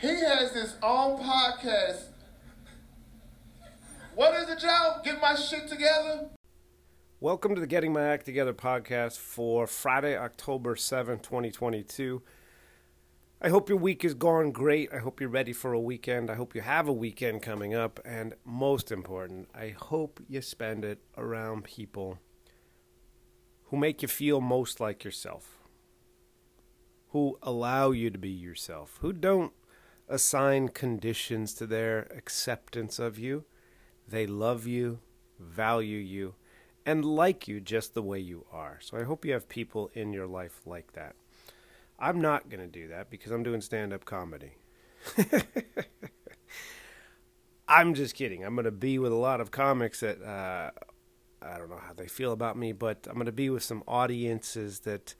He has his own podcast. What is it, Joe? Get my shit together? Welcome to the Getting My Act Together podcast for Friday, October 7th, 2022. I hope your week is gone great. I hope you're ready for a weekend. I hope you have a weekend coming up. And most important, I hope you spend it around people who make you feel most like yourself, who allow you to be yourself, who don't assign conditions to their acceptance of you. They love you, value you, and like you just the way you are. So I hope you have people in your life like that. I'm not going to do that because I'm doing stand up comedy. I'm just kidding. I'm going to be with a lot of comics that uh, I don't know how they feel about me, but I'm going to be with some audiences that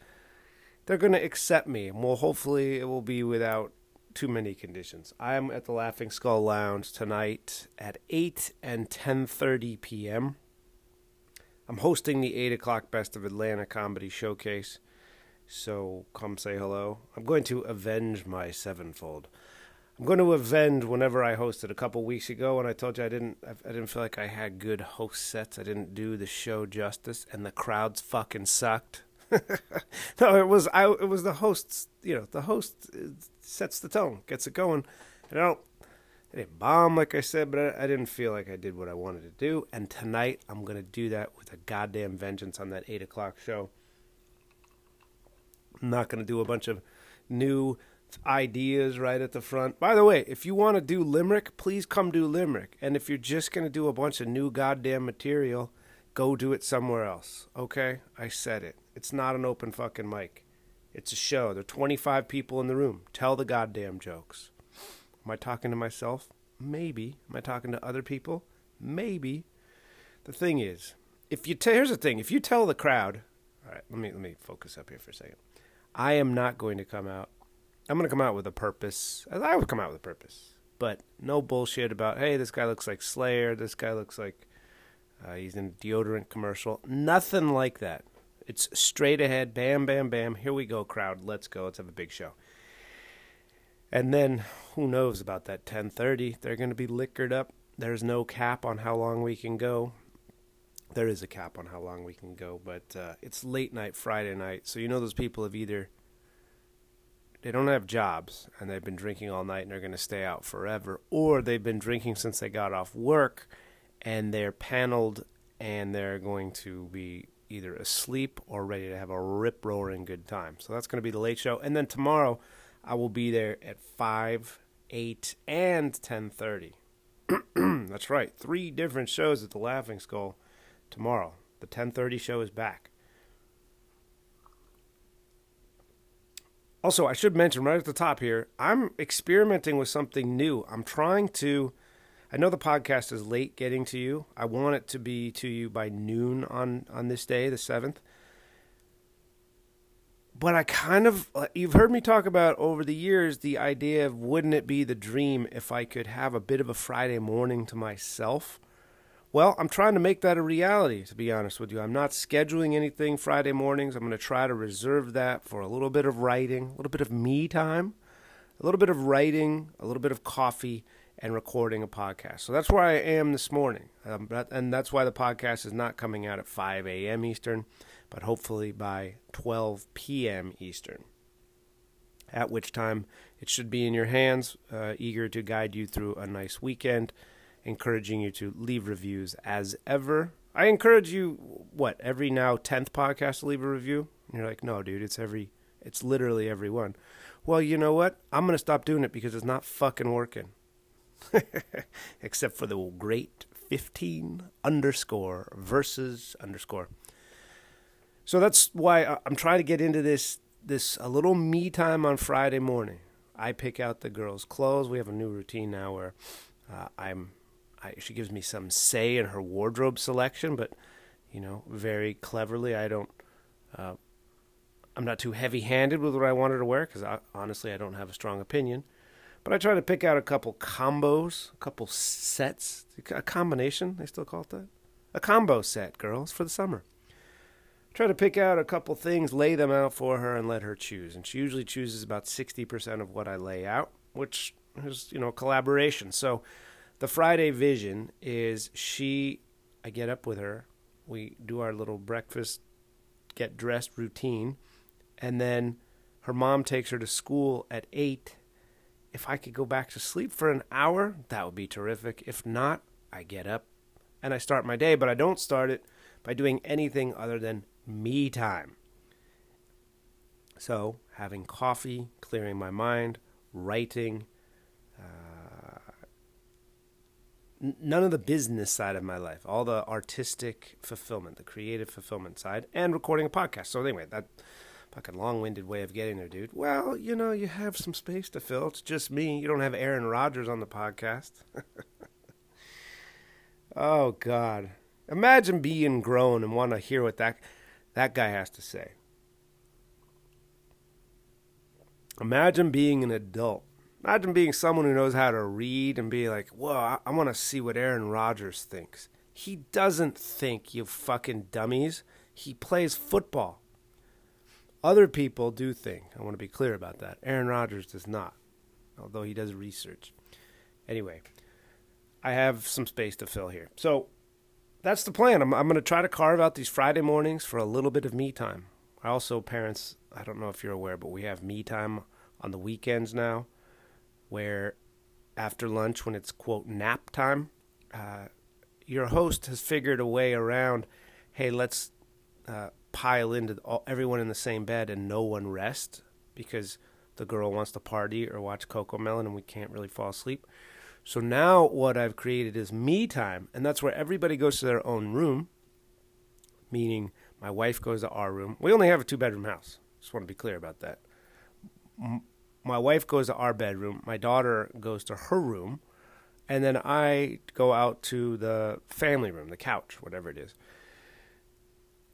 they're going to accept me. Well, hopefully, it will be without too many conditions. I'm at the Laughing Skull Lounge tonight at 8 and 10:30 p.m. I'm hosting the 8 o'clock Best of Atlanta Comedy Showcase. So come say hello. I'm going to avenge my sevenfold. I'm going to avenge whenever I hosted a couple weeks ago, and I told you I didn't. I didn't feel like I had good host sets. I didn't do the show justice, and the crowds fucking sucked. no, it was I. It was the hosts. You know, the host uh, sets the tone, gets it going. I don't. I didn't bomb like I said, but I, I didn't feel like I did what I wanted to do. And tonight, I'm to do that with a goddamn vengeance on that eight o'clock show. I'm not to do a bunch of new ideas right at the front. By the way, if you want to do Limerick, please come do Limerick. And if you're just going to do a bunch of new goddamn material, go do it somewhere else. Okay? I said it. It's not an open fucking mic. It's a show. There are 25 people in the room. Tell the goddamn jokes. Am I talking to myself? Maybe. Am I talking to other people? Maybe. The thing is, if you t- here's the thing, if you tell the crowd, all right, let me let me focus up here for a second. I am not going to come out. I'm going to come out with a purpose. I would come out with a purpose, but no bullshit about hey, this guy looks like Slayer. This guy looks like uh, he's in a deodorant commercial. Nothing like that. It's straight ahead. Bam, bam, bam. Here we go, crowd. Let's go. Let's have a big show. And then who knows about that 10:30? They're going to be liquored up. There's no cap on how long we can go. There is a cap on how long we can go, but uh, it's late night Friday night, so you know those people have either they don't have jobs and they've been drinking all night and they're going to stay out forever, or they've been drinking since they got off work and they're paneled and they're going to be either asleep or ready to have a rip roaring good time. So that's going to be the late show, and then tomorrow I will be there at five, eight, and ten thirty. that's right, three different shows at the Laughing Skull tomorrow. The 10:30 show is back. Also, I should mention right at the top here, I'm experimenting with something new. I'm trying to I know the podcast is late getting to you. I want it to be to you by noon on on this day, the 7th. But I kind of uh, you've heard me talk about over the years the idea of wouldn't it be the dream if I could have a bit of a Friday morning to myself? Well, I'm trying to make that a reality, to be honest with you. I'm not scheduling anything Friday mornings. I'm going to try to reserve that for a little bit of writing, a little bit of me time, a little bit of writing, a little bit of coffee, and recording a podcast. So that's where I am this morning. Um, and that's why the podcast is not coming out at 5 a.m. Eastern, but hopefully by 12 p.m. Eastern. At which time it should be in your hands, uh, eager to guide you through a nice weekend encouraging you to leave reviews as ever. I encourage you, what, every now 10th podcast to leave a review? And you're like, no, dude, it's every, it's literally every one. Well, you know what? I'm going to stop doing it because it's not fucking working. Except for the great 15 underscore versus underscore. So that's why I'm trying to get into this, this a little me time on Friday morning. I pick out the girls' clothes. We have a new routine now where uh, I'm I, she gives me some say in her wardrobe selection, but you know, very cleverly, I don't. Uh, I'm not too heavy-handed with what I want her to wear because honestly, I don't have a strong opinion. But I try to pick out a couple combos, a couple sets, a combination. They still call it that. A combo set, girls, for the summer. Try to pick out a couple things, lay them out for her, and let her choose. And she usually chooses about 60% of what I lay out, which is, you know collaboration. So the Friday vision is she. I get up with her. We do our little breakfast, get dressed routine, and then her mom takes her to school at eight. If I could go back to sleep for an hour, that would be terrific. If not, I get up and I start my day, but I don't start it by doing anything other than me time. So, having coffee, clearing my mind, writing, uh, none of the business side of my life, all the artistic fulfillment, the creative fulfillment side, and recording a podcast. So, anyway, that fucking long winded way of getting there, dude. Well, you know, you have some space to fill. It's just me. You don't have Aaron Rodgers on the podcast. oh, God. Imagine being grown and want to hear what that that guy has to say. Imagine being an adult. Imagine being someone who knows how to read and be like, whoa, I, I want to see what Aaron Rodgers thinks. He doesn't think, you fucking dummies. He plays football. Other people do think. I want to be clear about that. Aaron Rodgers does not, although he does research. Anyway, I have some space to fill here. So that's the plan. I'm, I'm going to try to carve out these Friday mornings for a little bit of me time. I also, parents, I don't know if you're aware, but we have me time on the weekends now, where after lunch, when it's quote nap time, uh, your host has figured a way around. Hey, let's uh, pile into all, everyone in the same bed and no one rest because the girl wants to party or watch Cocomelon and we can't really fall asleep. So now what I've created is me time, and that's where everybody goes to their own room, meaning my wife goes to our room. We only have a two bedroom house. Just want to be clear about that. My wife goes to our bedroom, my daughter goes to her room, and then I go out to the family room, the couch, whatever it is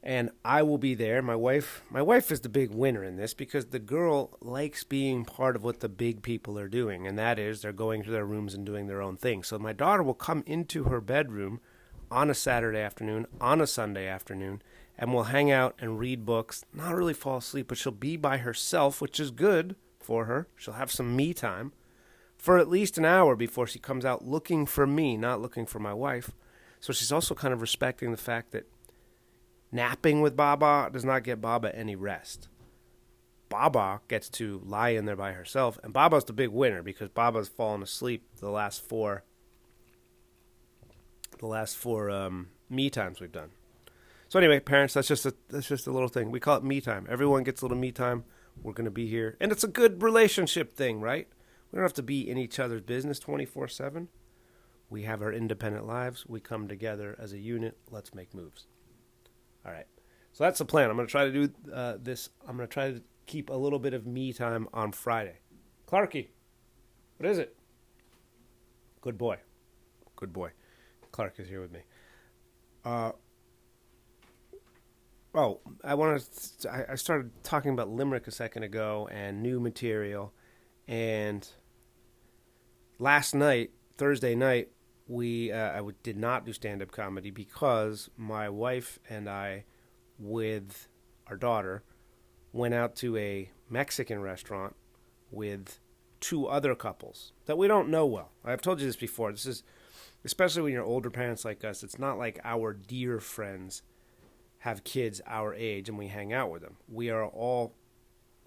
and I will be there. My wife, my wife is the big winner in this because the girl likes being part of what the big people are doing, and that is they're going to their rooms and doing their own thing. So my daughter will come into her bedroom on a Saturday afternoon, on a Sunday afternoon, and we'll hang out and read books. Not really fall asleep, but she'll be by herself, which is good for her. She'll have some me time for at least an hour before she comes out looking for me, not looking for my wife. So she's also kind of respecting the fact that Napping with Baba does not get Baba any rest. Baba gets to lie in there by herself, and Baba's the big winner because Baba's fallen asleep the last four the last four um, me times we've done. So anyway, parents, that's just a that's just a little thing. We call it me time. Everyone gets a little me time. We're gonna be here, and it's a good relationship thing, right? We don't have to be in each other's business twenty four seven. We have our independent lives. We come together as a unit. Let's make moves. All right. So that's the plan. I'm going to try to do uh, this. I'm going to try to keep a little bit of me time on Friday. Clarky, what is it? Good boy. Good boy. Clark is here with me. Uh, oh, I want to. I started talking about Limerick a second ago and new material, and last night, Thursday night, we uh, I did not do stand up comedy because my wife and I, with our daughter, went out to a Mexican restaurant with two other couples that we don't know well. I've told you this before. This is especially when you're older parents like us. It's not like our dear friends have kids our age and we hang out with them. We are all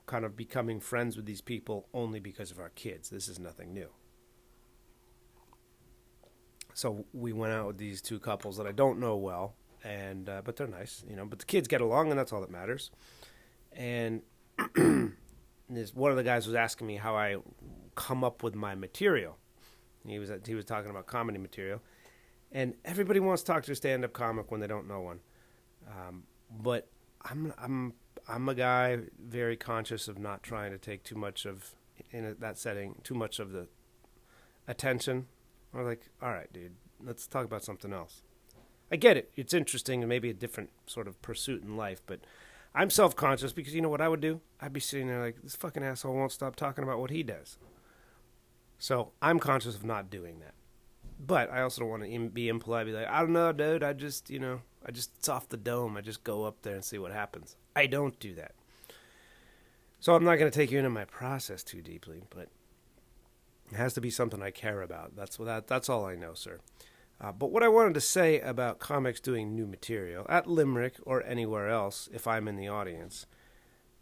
kind of becoming friends with these people only because of our kids. This is nothing new so we went out with these two couples that I don't know well, and uh, but they're nice, you know. But the kids get along, and that's all that matters. And this one of the guys was asking me how I come up with my material. He was he was talking about comedy material, and everybody wants to talk to a stand-up comic when they don't know one. Um, but I'm I'm I'm a guy very conscious of not trying to take too much of in that setting too much of the attention I was like, all right, dude, let's talk about something else. I get it. It's interesting and maybe a different sort of pursuit in life, but I'm self conscious because you know what I would do? I'd be sitting there like, this fucking asshole won't stop talking about what he does. So I'm conscious of not doing that. But I also don't want to be impolite, be like, I don't know, dude. I just, you know, I just, it's off the dome. I just go up there and see what happens. I don't do that. So I'm not going to take you into my process too deeply, but has to be something I care about. That's that. That's all I know, sir. Uh, but what I wanted to say about comics doing new material at Limerick or anywhere else, if I'm in the audience,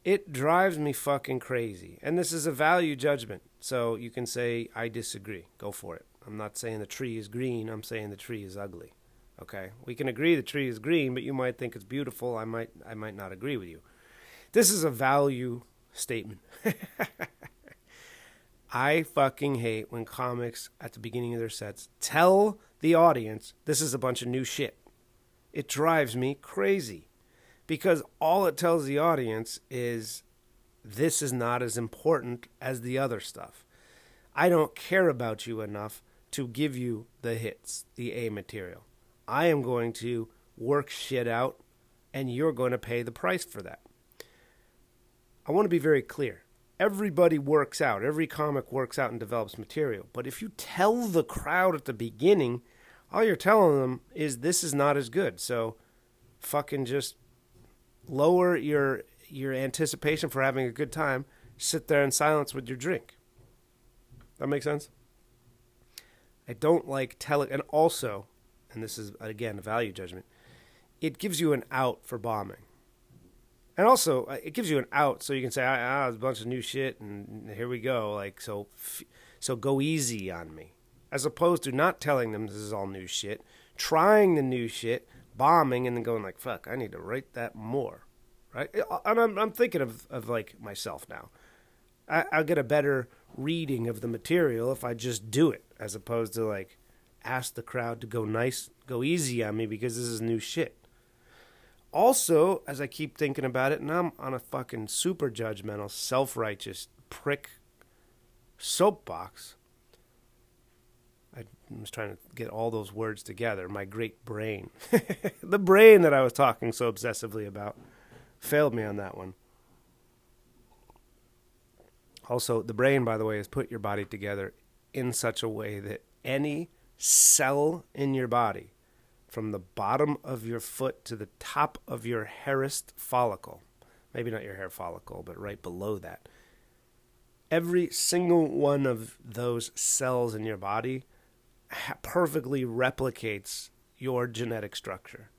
it drives me fucking crazy. And this is a value judgment, so you can say I disagree. Go for it. I'm not saying the tree is green. I'm saying the tree is ugly. Okay, we can agree the tree is green, but you might think it's beautiful. I might, I might not agree with you. This is a value statement. I fucking hate when comics at the beginning of their sets tell the audience this is a bunch of new shit. It drives me crazy because all it tells the audience is this is not as important as the other stuff. I don't care about you enough to give you the hits, the A material. I am going to work shit out and you're going to pay the price for that. I want to be very clear everybody works out. Every comic works out and develops material. But if you tell the crowd at the beginning, all you're telling them is this is not as good. So fucking just lower your your anticipation for having a good time. Sit there in silence with your drink. That makes sense? I don't like telling and also, and this is again a value judgment, it gives you an out for bombing. And also, uh, it gives you an out, so you can say, "Ah, ah there's a bunch of new shit, and here we go." Like, so, so go easy on me, as opposed to not telling them this is all new shit, trying the new shit, bombing, and then going like, "Fuck, I need to write that more," right? And I'm, I'm thinking of, of like myself now. I, I'll get a better reading of the material if I just do it, as opposed to like ask the crowd to go nice, go easy on me because this is new shit also, as I keep thinking about it, and I'm on a fucking super judgmental, self righteous prick soapbox. I was trying to get all those words together. My great brain. the brain that I was talking so obsessively about failed me on that one. Also, the brain, by the way, is put your body together in such a way that any cell in your body from the bottom of your foot to the top of your hairest follicle. Maybe not your hair follicle, but right below that. Every single one of those cells in your body perfectly replicates your genetic structure.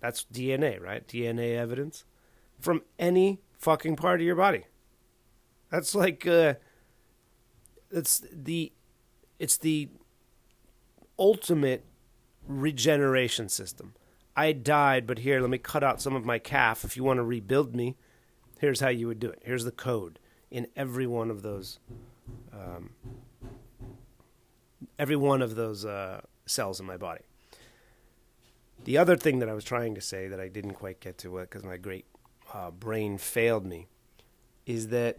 That's DNA, right? DNA evidence from any fucking part of your body. That's like uh it's the it's the ultimate regeneration system. I died, but here, let me cut out some of my calf. If you want to rebuild me, here's how you would do it. Here's the code in every one of those, um, every one of those uh, cells in my body. The other thing that I was trying to say that I didn't quite get to because my great uh, brain failed me is that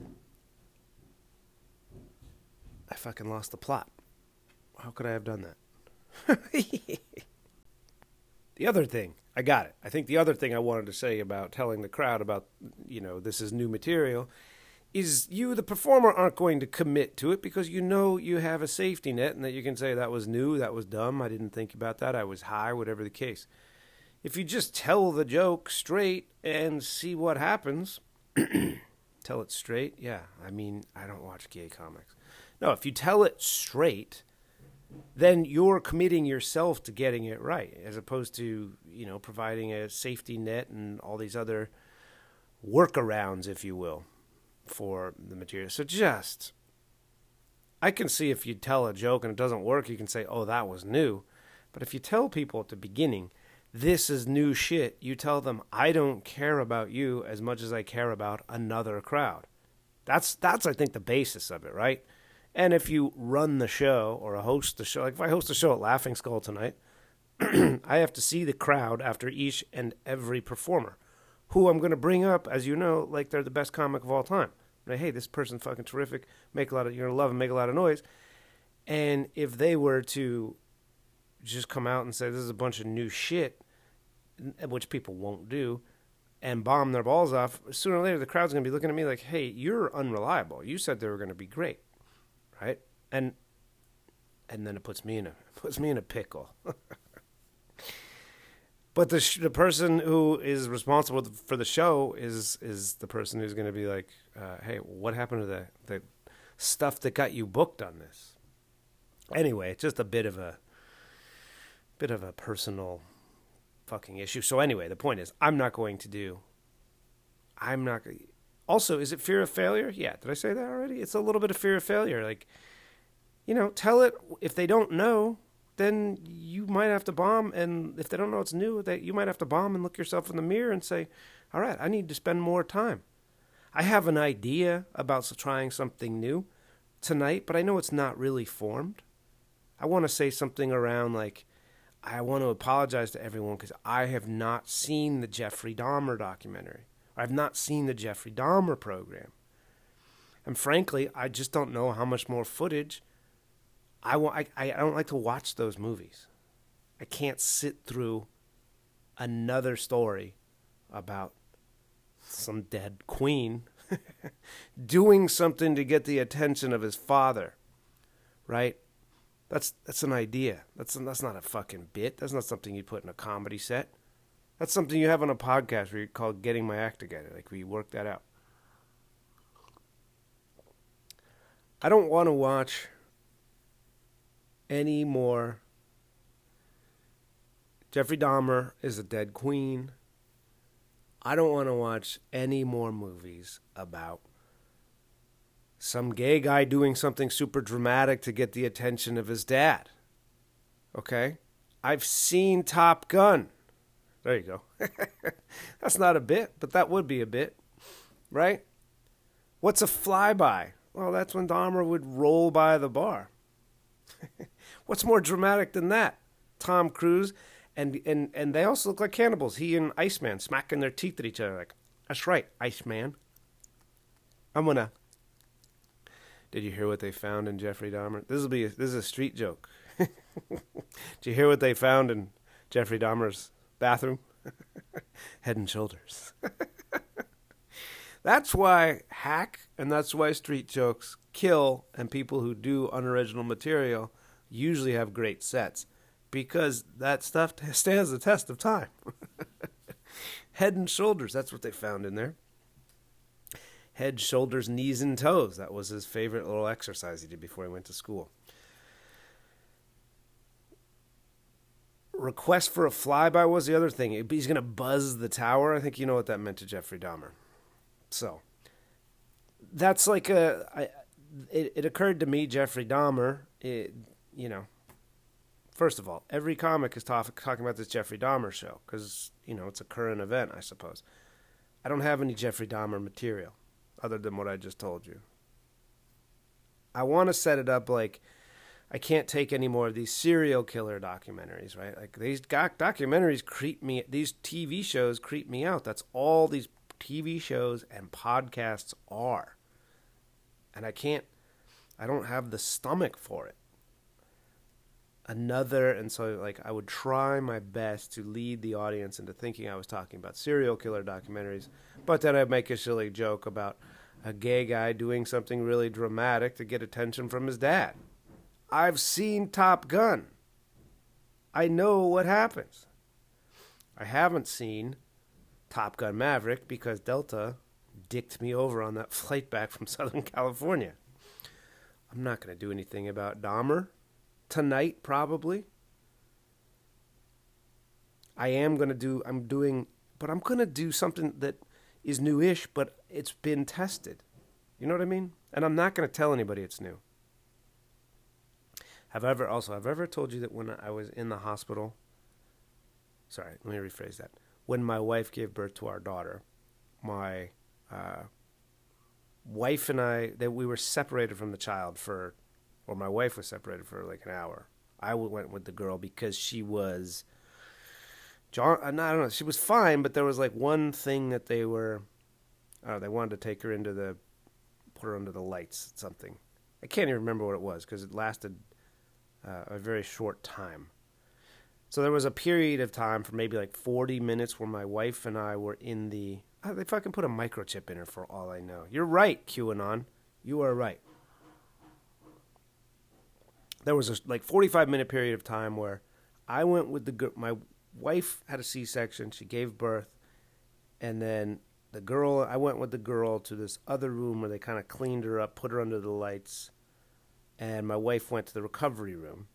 I fucking lost the plot. How could I have done that? the other thing, I got it. I think the other thing I wanted to say about telling the crowd about, you know, this is new material is you, the performer, aren't going to commit to it because you know you have a safety net and that you can say that was new, that was dumb, I didn't think about that, I was high, whatever the case. If you just tell the joke straight and see what happens, tell it straight, yeah. I mean, I don't watch gay comics. No, if you tell it straight then you're committing yourself to getting it right, as opposed to you know providing a safety net and all these other workarounds, if you will, for the material. So just, I can see if you tell a joke and it doesn't work, you can say, "Oh, that was new," but if you tell people at the beginning, "This is new shit," you tell them, "I don't care about you as much as I care about another crowd." That's that's I think the basis of it, right? And if you run the show or host the show, like if I host a show at Laughing Skull tonight, I have to see the crowd after each and every performer, who I'm going to bring up, as you know, like they're the best comic of all time. Like, hey, this person's fucking terrific. Make a lot of you're gonna love and make a lot of noise. And if they were to just come out and say this is a bunch of new shit, which people won't do, and bomb their balls off, sooner or later the crowd's gonna be looking at me like, hey, you're unreliable. You said they were gonna be great right? And and then it puts me in a puts me in a pickle. but the sh- the person who is responsible for the show is is the person who's going to be like, uh, "Hey, what happened to the the stuff that got you booked on this?" Anyway, it's just a bit of a bit of a personal fucking issue. So anyway, the point is, I'm not going to do. I'm not. Also, is it fear of failure? Yeah, did I say that already? It's a little bit of fear of failure. Like, you know, tell it if they don't know, then you might have to bomb. And if they don't know it's new, that you might have to bomb and look yourself in the mirror and say, "All right, I need to spend more time." I have an idea about trying something new tonight, but I know it's not really formed. I want to say something around like, I want to apologize to everyone because I have not seen the Jeffrey Dahmer documentary. I've not seen the Jeffrey Dahmer program. And frankly, I just don't know how much more footage I want. I, I don't like to watch those movies. I can't sit through another story about some dead queen doing something to get the attention of his father, right? That's that's an idea. That's that's not a fucking bit. That's not something you put in a comedy set. That's something you have on a podcast where you call "Getting My Act Together." Like we work that out. I don't want to watch any more. Jeffrey Dahmer is a dead queen. I don't want to watch any more movies about some gay guy doing something super dramatic to get the attention of his dad. Okay? I've seen Top Gun. There you go. That's not a bit, but that would be a bit, right? What's a flyby? Well, that's when Dahmer would roll by the bar. What's more dramatic than that? Tom Cruise and and and they also look like cannibals. He and Iceman smacking their teeth at each other. Like, that's right, Iceman. I'm gonna. Did you hear what they found in Jeffrey Dahmer? This will be a, this is a street joke. Did you hear what they found in Jeffrey Dahmer's bathroom? Head and shoulders. that's why hack and that's why street jokes kill, and people who do unoriginal material usually have great sets because that stuff stands the test of time. Head and shoulders, that's what they found in there. Head, shoulders, knees, and toes. That was his favorite little exercise he did before he went to school. Request for a flyby was the other thing. He's going to buzz the tower. I think you know what that meant to Jeffrey Dahmer. So, that's like a. I, it, it occurred to me, Jeffrey Dahmer, it, you know, First of all, every comic is talk, talking about this Jeffrey Dahmer show because, you know, it's a current event, I suppose. I don't have any Jeffrey Dahmer material other than what I just told you. I want to set it up like I can't take any more of these serial killer documentaries, right? Like these doc- documentaries creep me, these TV shows creep me out. That's all these TV shows and podcasts are. And I can't, I don't have the stomach for it another and so like I would try my best to lead the audience into thinking I was talking about serial killer documentaries, but then I'd make a silly joke about a gay guy doing something really dramatic to get attention from his dad. I've seen Top Gun. I know what happens. I haven't seen Top Gun Maverick because Delta dicked me over on that flight back from Southern California. I'm not going to do anything about Dahmer tonight probably. I am going to do I'm doing but I'm going to do something that is newish but it's been tested. You know what I mean? And I'm not going to tell anybody it's new. Have I ever also have I ever told you that when I was in the hospital Sorry, let me rephrase that. When my wife gave birth to our daughter, my uh, wife and I that we were separated from the child for or my wife was separated for like an hour. I went with the girl because she was John. Uh, I don't know. She was fine, but there was like one thing that they were. Oh, they wanted to take her into the, put her under the lights. Something. I can't even remember what it was because it lasted uh, a very short time. So there was a period of time for maybe like 40 minutes where my wife and I were in the. Oh, they fucking put a microchip in her for all I know. You're right, QAnon. You are right there was a like 45 minute period of time where I went with the my wife had a C-section, she gave birth, and then the girl I went with the girl to this other room where they kind of cleaned her up, put her under the lights, and my wife went to the recovery room.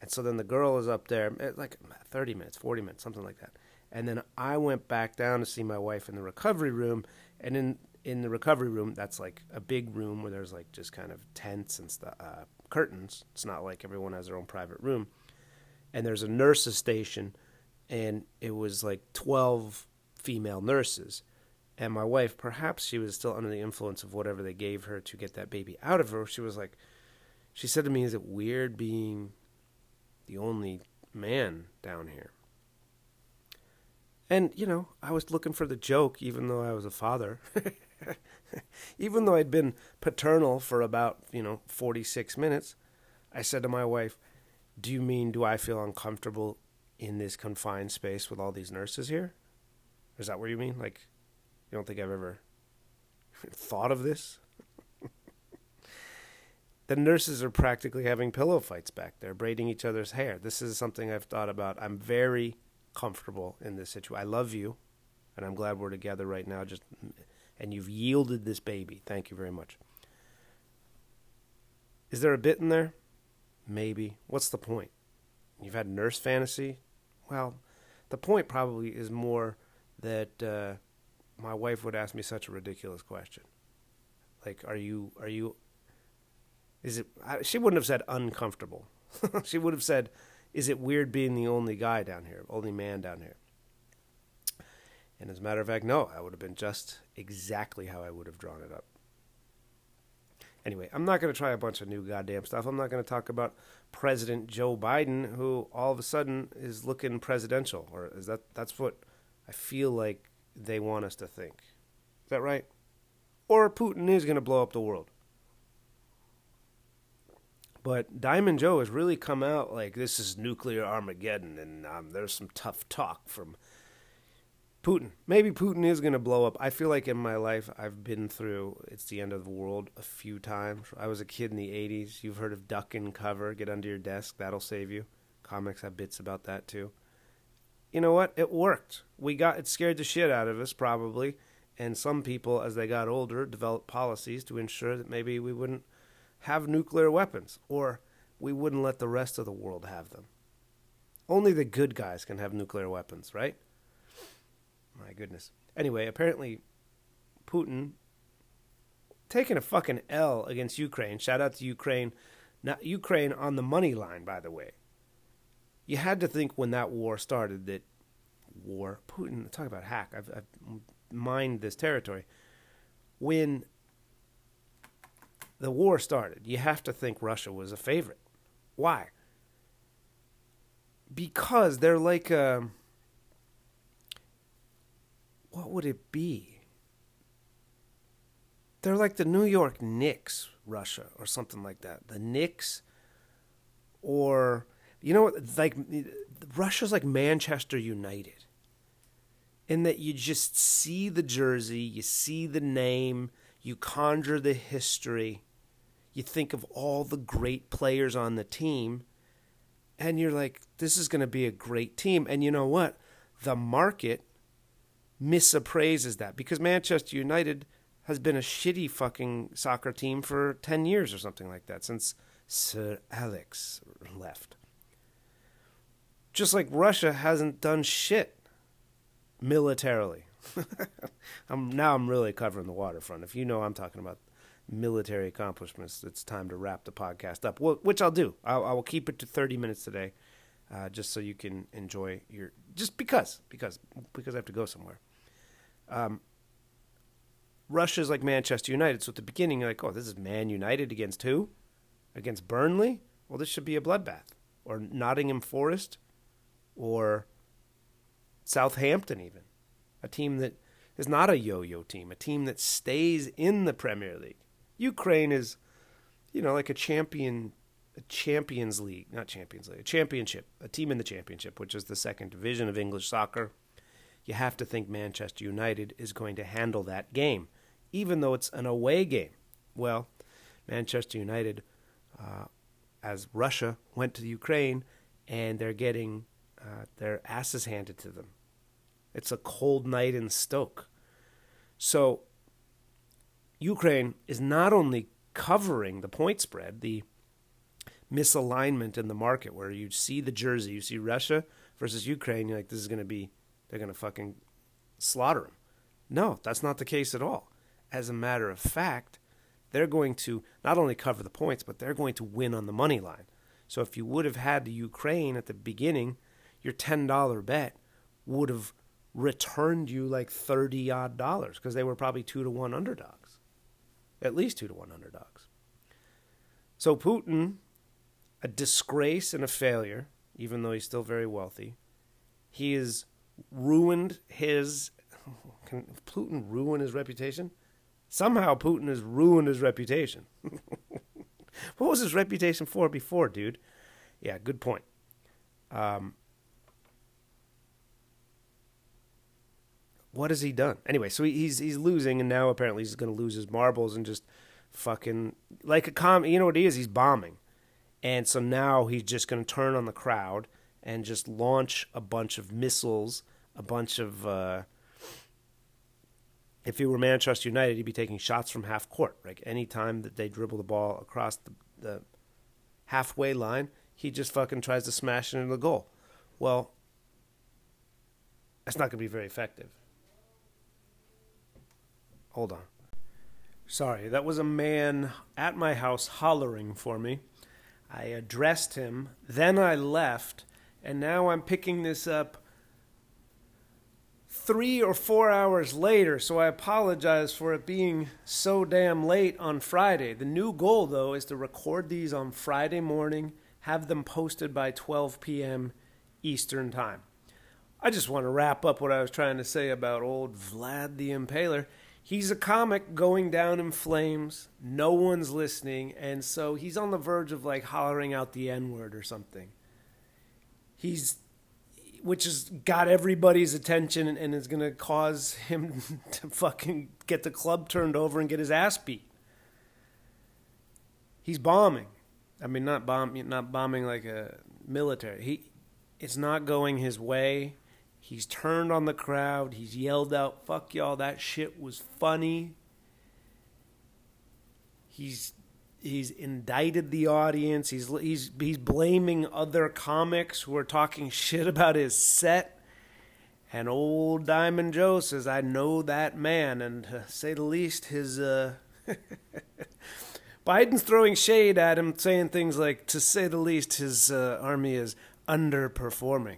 And so then the girl is up there, eh, like 30 minutes, 40 minutes, something like that. And then I went back down to see my wife in the recovery room. And in, in the recovery room, that's like a big room where there's like just kind of tents and stuff, uh, curtains. It's not like everyone has their own private room. And there's a nurse's station, and it was like 12 female nurses. And my wife, perhaps she was still under the influence of whatever they gave her to get that baby out of her. She was like, she said to me, Is it weird being the only man down here? And, you know, I was looking for the joke, even though I was a father. even though I'd been paternal for about, you know, 46 minutes, I said to my wife, Do you mean, do I feel uncomfortable in this confined space with all these nurses here? Is that what you mean? Like, you don't think I've ever thought of this? The nurses are practically having pillow fights back there, braiding each other's hair. This is something I've thought about. I'm very comfortable in this situation. I love you, and I'm glad we're together right now. Just and you've yielded this baby. Thank you very much. Is there a bit in there? Maybe. What's the point? You've had nurse fantasy. Well, the point probably is more that uh, my wife would ask me such a ridiculous question. Like, are you are you is it? She wouldn't have said uncomfortable. she would have said, "Is it weird being the only guy down here, only man down here?" And as a matter of fact, no, I would have been just exactly how I would have drawn it up. Anyway, I'm not going to try a bunch of new goddamn stuff. I'm not going to talk about President Joe Biden, who all of a sudden is looking presidential, or is that that's what I feel like they want us to think. Is that right? Or Putin is going to blow up the world. But Diamond Joe has really come out like this is nuclear Armageddon, and um, there's some tough talk from Putin. Maybe Putin is going to blow up. I feel like in my life I've been through it's the end of the world a few times. I was a kid in the 80s. You've heard of duck and cover, get under your desk, that'll save you. Comics have bits about that too. You know what? It worked. We got it scared the shit out of us probably, and some people as they got older developed policies to ensure that maybe we wouldn't have nuclear weapons, or we wouldn't let the rest of the world have them. Only the good guys can have nuclear weapons, right? My goodness. Anyway, apparently, Putin taking a fucking L against Ukraine. Shout out to Ukraine. Not Ukraine on the money line, by the way. You had to think when that war started that war, Putin, talk about hack, I've, I've mined this territory. When the war started, you have to think Russia was a favorite. Why? Because they're like a. Um, what would it be? They're like the New York Knicks, Russia, or something like that. The Knicks, or you know what? Like Russia's like Manchester United, in that you just see the jersey, you see the name, you conjure the history, you think of all the great players on the team, and you're like, this is going to be a great team. And you know what? The market misappraises that because Manchester United has been a shitty fucking soccer team for 10 years or something like that since Sir Alex left. Just like Russia hasn't done shit militarily. I'm now I'm really covering the waterfront. If you know I'm talking about military accomplishments, it's time to wrap the podcast up. Which I'll do. I'll, I will keep it to 30 minutes today, uh, just so you can enjoy your. Just because, because, because I have to go somewhere. Um, Russia's like Manchester United, so at the beginning you're like, oh, this is Man United against who? Against Burnley? Well, this should be a bloodbath. Or Nottingham Forest, or Southampton, even a team that is not a yo-yo team, a team that stays in the Premier League. Ukraine is, you know, like a champion, a Champions League, not Champions League, a championship, a team in the championship, which is the second division of English soccer. You have to think Manchester United is going to handle that game, even though it's an away game. Well, Manchester United, uh, as Russia went to Ukraine, and they're getting uh, their asses handed to them. It's a cold night in Stoke. So Ukraine is not only covering the point spread, the misalignment in the market where you see the jersey, you see Russia versus Ukraine, you're like, this is going to be, they're going to fucking slaughter them. No, that's not the case at all. As a matter of fact, they're going to not only cover the points, but they're going to win on the money line. So if you would have had the Ukraine at the beginning, your $10 bet would have returned you like 30 odd dollars because they were probably 2 to 1 underdogs. At least 2 to 1 underdogs. So Putin, a disgrace and a failure, even though he's still very wealthy, he has ruined his. Can Putin ruin his reputation? Somehow Putin has ruined his reputation. what was his reputation for before, dude? Yeah, good point. Um, what has he done? Anyway, so he's he's losing, and now apparently he's going to lose his marbles and just fucking like a com. You know what he is? He's bombing, and so now he's just going to turn on the crowd and just launch a bunch of missiles, a bunch of. Uh, if he were Manchester United, he'd be taking shots from half court. Like any time that they dribble the ball across the, the halfway line, he just fucking tries to smash it into the goal. Well, that's not going to be very effective. Hold on. Sorry, that was a man at my house hollering for me. I addressed him, then I left, and now I'm picking this up three or four hours later, so I apologize for it being so damn late on Friday. The new goal, though, is to record these on Friday morning, have them posted by 12 p.m. Eastern Time. I just want to wrap up what I was trying to say about old Vlad the Impaler. He's a comic going down in flames. No one's listening, and so he's on the verge of like hollering out the N word or something. He's which has got everybody's attention and, is going to cause him to fucking get the club turned over and get his ass beat. He's bombing. I mean, not bomb, not bombing like a military. He, it's not going his way. He's turned on the crowd. He's yelled out, "Fuck y'all! That shit was funny." He's he's indicted the audience. He's he's he's blaming other comics who are talking shit about his set. And old Diamond Joe says, "I know that man," and to say the least, his uh, Biden's throwing shade at him, saying things like, "To say the least, his uh, army is underperforming."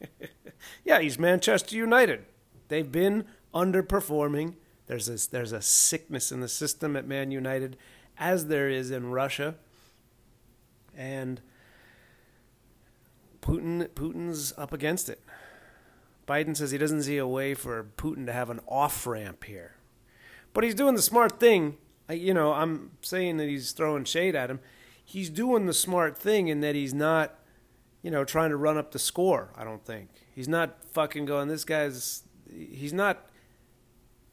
yeah, he's Manchester United. They've been underperforming. There's a, there's a sickness in the system at Man United as there is in Russia. And Putin Putin's up against it. Biden says he doesn't see a way for Putin to have an off ramp here. But he's doing the smart thing. You know, I'm saying that he's throwing shade at him. He's doing the smart thing in that he's not, you know, trying to run up the score, I don't think. He's not fucking going, this guy's, he's not,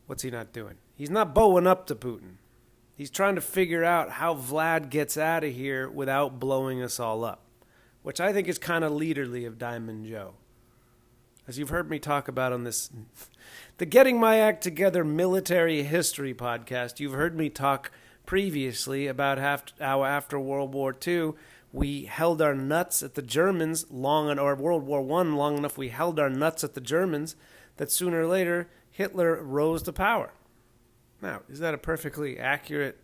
what's he not doing? He's not bowing up to Putin. He's trying to figure out how Vlad gets out of here without blowing us all up, which I think is kind of leaderly of Diamond Joe. As you've heard me talk about on this, the Getting My Act Together military history podcast, you've heard me talk previously about how after World War II, we held our nuts at the Germans long, or World War One long enough, we held our nuts at the Germans that sooner or later Hitler rose to power. Now, is that a perfectly accurate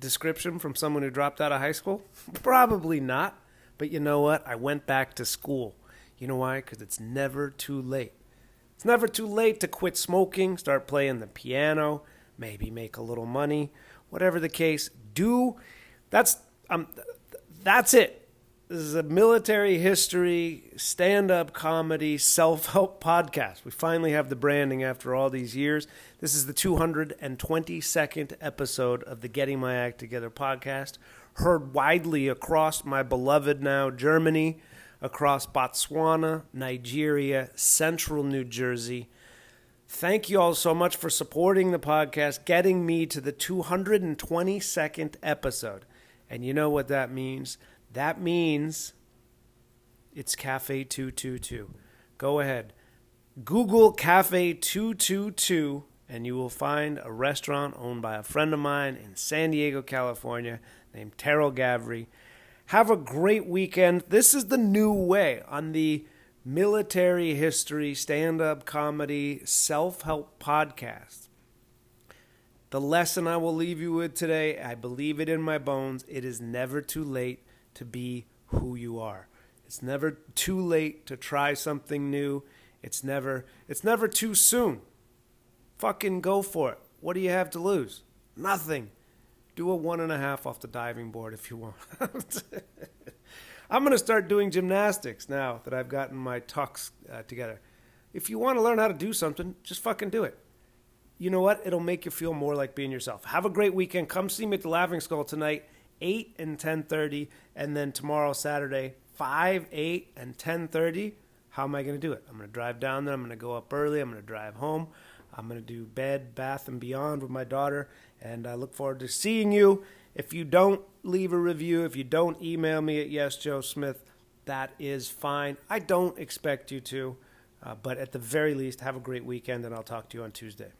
description from someone who dropped out of high school? Probably not. But you know what? I went back to school. You know why? Because it's never too late. It's never too late to quit smoking, start playing the piano, maybe make a little money, whatever the case. Do that's um that's it. This is a military history, stand up comedy, self help podcast. We finally have the branding after all these years. This is the 222nd episode of the Getting My Act Together podcast, heard widely across my beloved now Germany, across Botswana, Nigeria, central New Jersey. Thank you all so much for supporting the podcast, getting me to the 222nd episode. And you know what that means? That means it's Cafe 222. Go ahead. Google Cafe 222 and you will find a restaurant owned by a friend of mine in San Diego, California named Terryl Gavre. Have a great weekend. This is the new way on the military history stand up comedy self help podcast. The lesson I will leave you with today, I believe it in my bones. It is never too late to be who you are. It's never too late to try something new. It's never it's never too soon. Fucking go for it. What do you have to lose? Nothing. Do a one and a half off the diving board if you want. I'm going to start doing gymnastics now that I've gotten my tucks uh, together. If you want to learn how to do something, just fucking do it. You know what? It'll make you feel more like being yourself. Have a great weekend. Come see me at the Laughing Skull tonight, 8 and 10:30, and then tomorrow Saturday, 5, 8 and 10:30. How am I going to do it? I'm going to drive down there. I'm going to go up early. I'm going to drive home. I'm going to do bed, bath, and beyond with my daughter. And I look forward to seeing you. If you don't leave a review, if you don't email me at yesjoesmith, that is fine. I don't expect you to. Uh, but at the very least, have a great weekend, and I'll talk to you on Tuesday.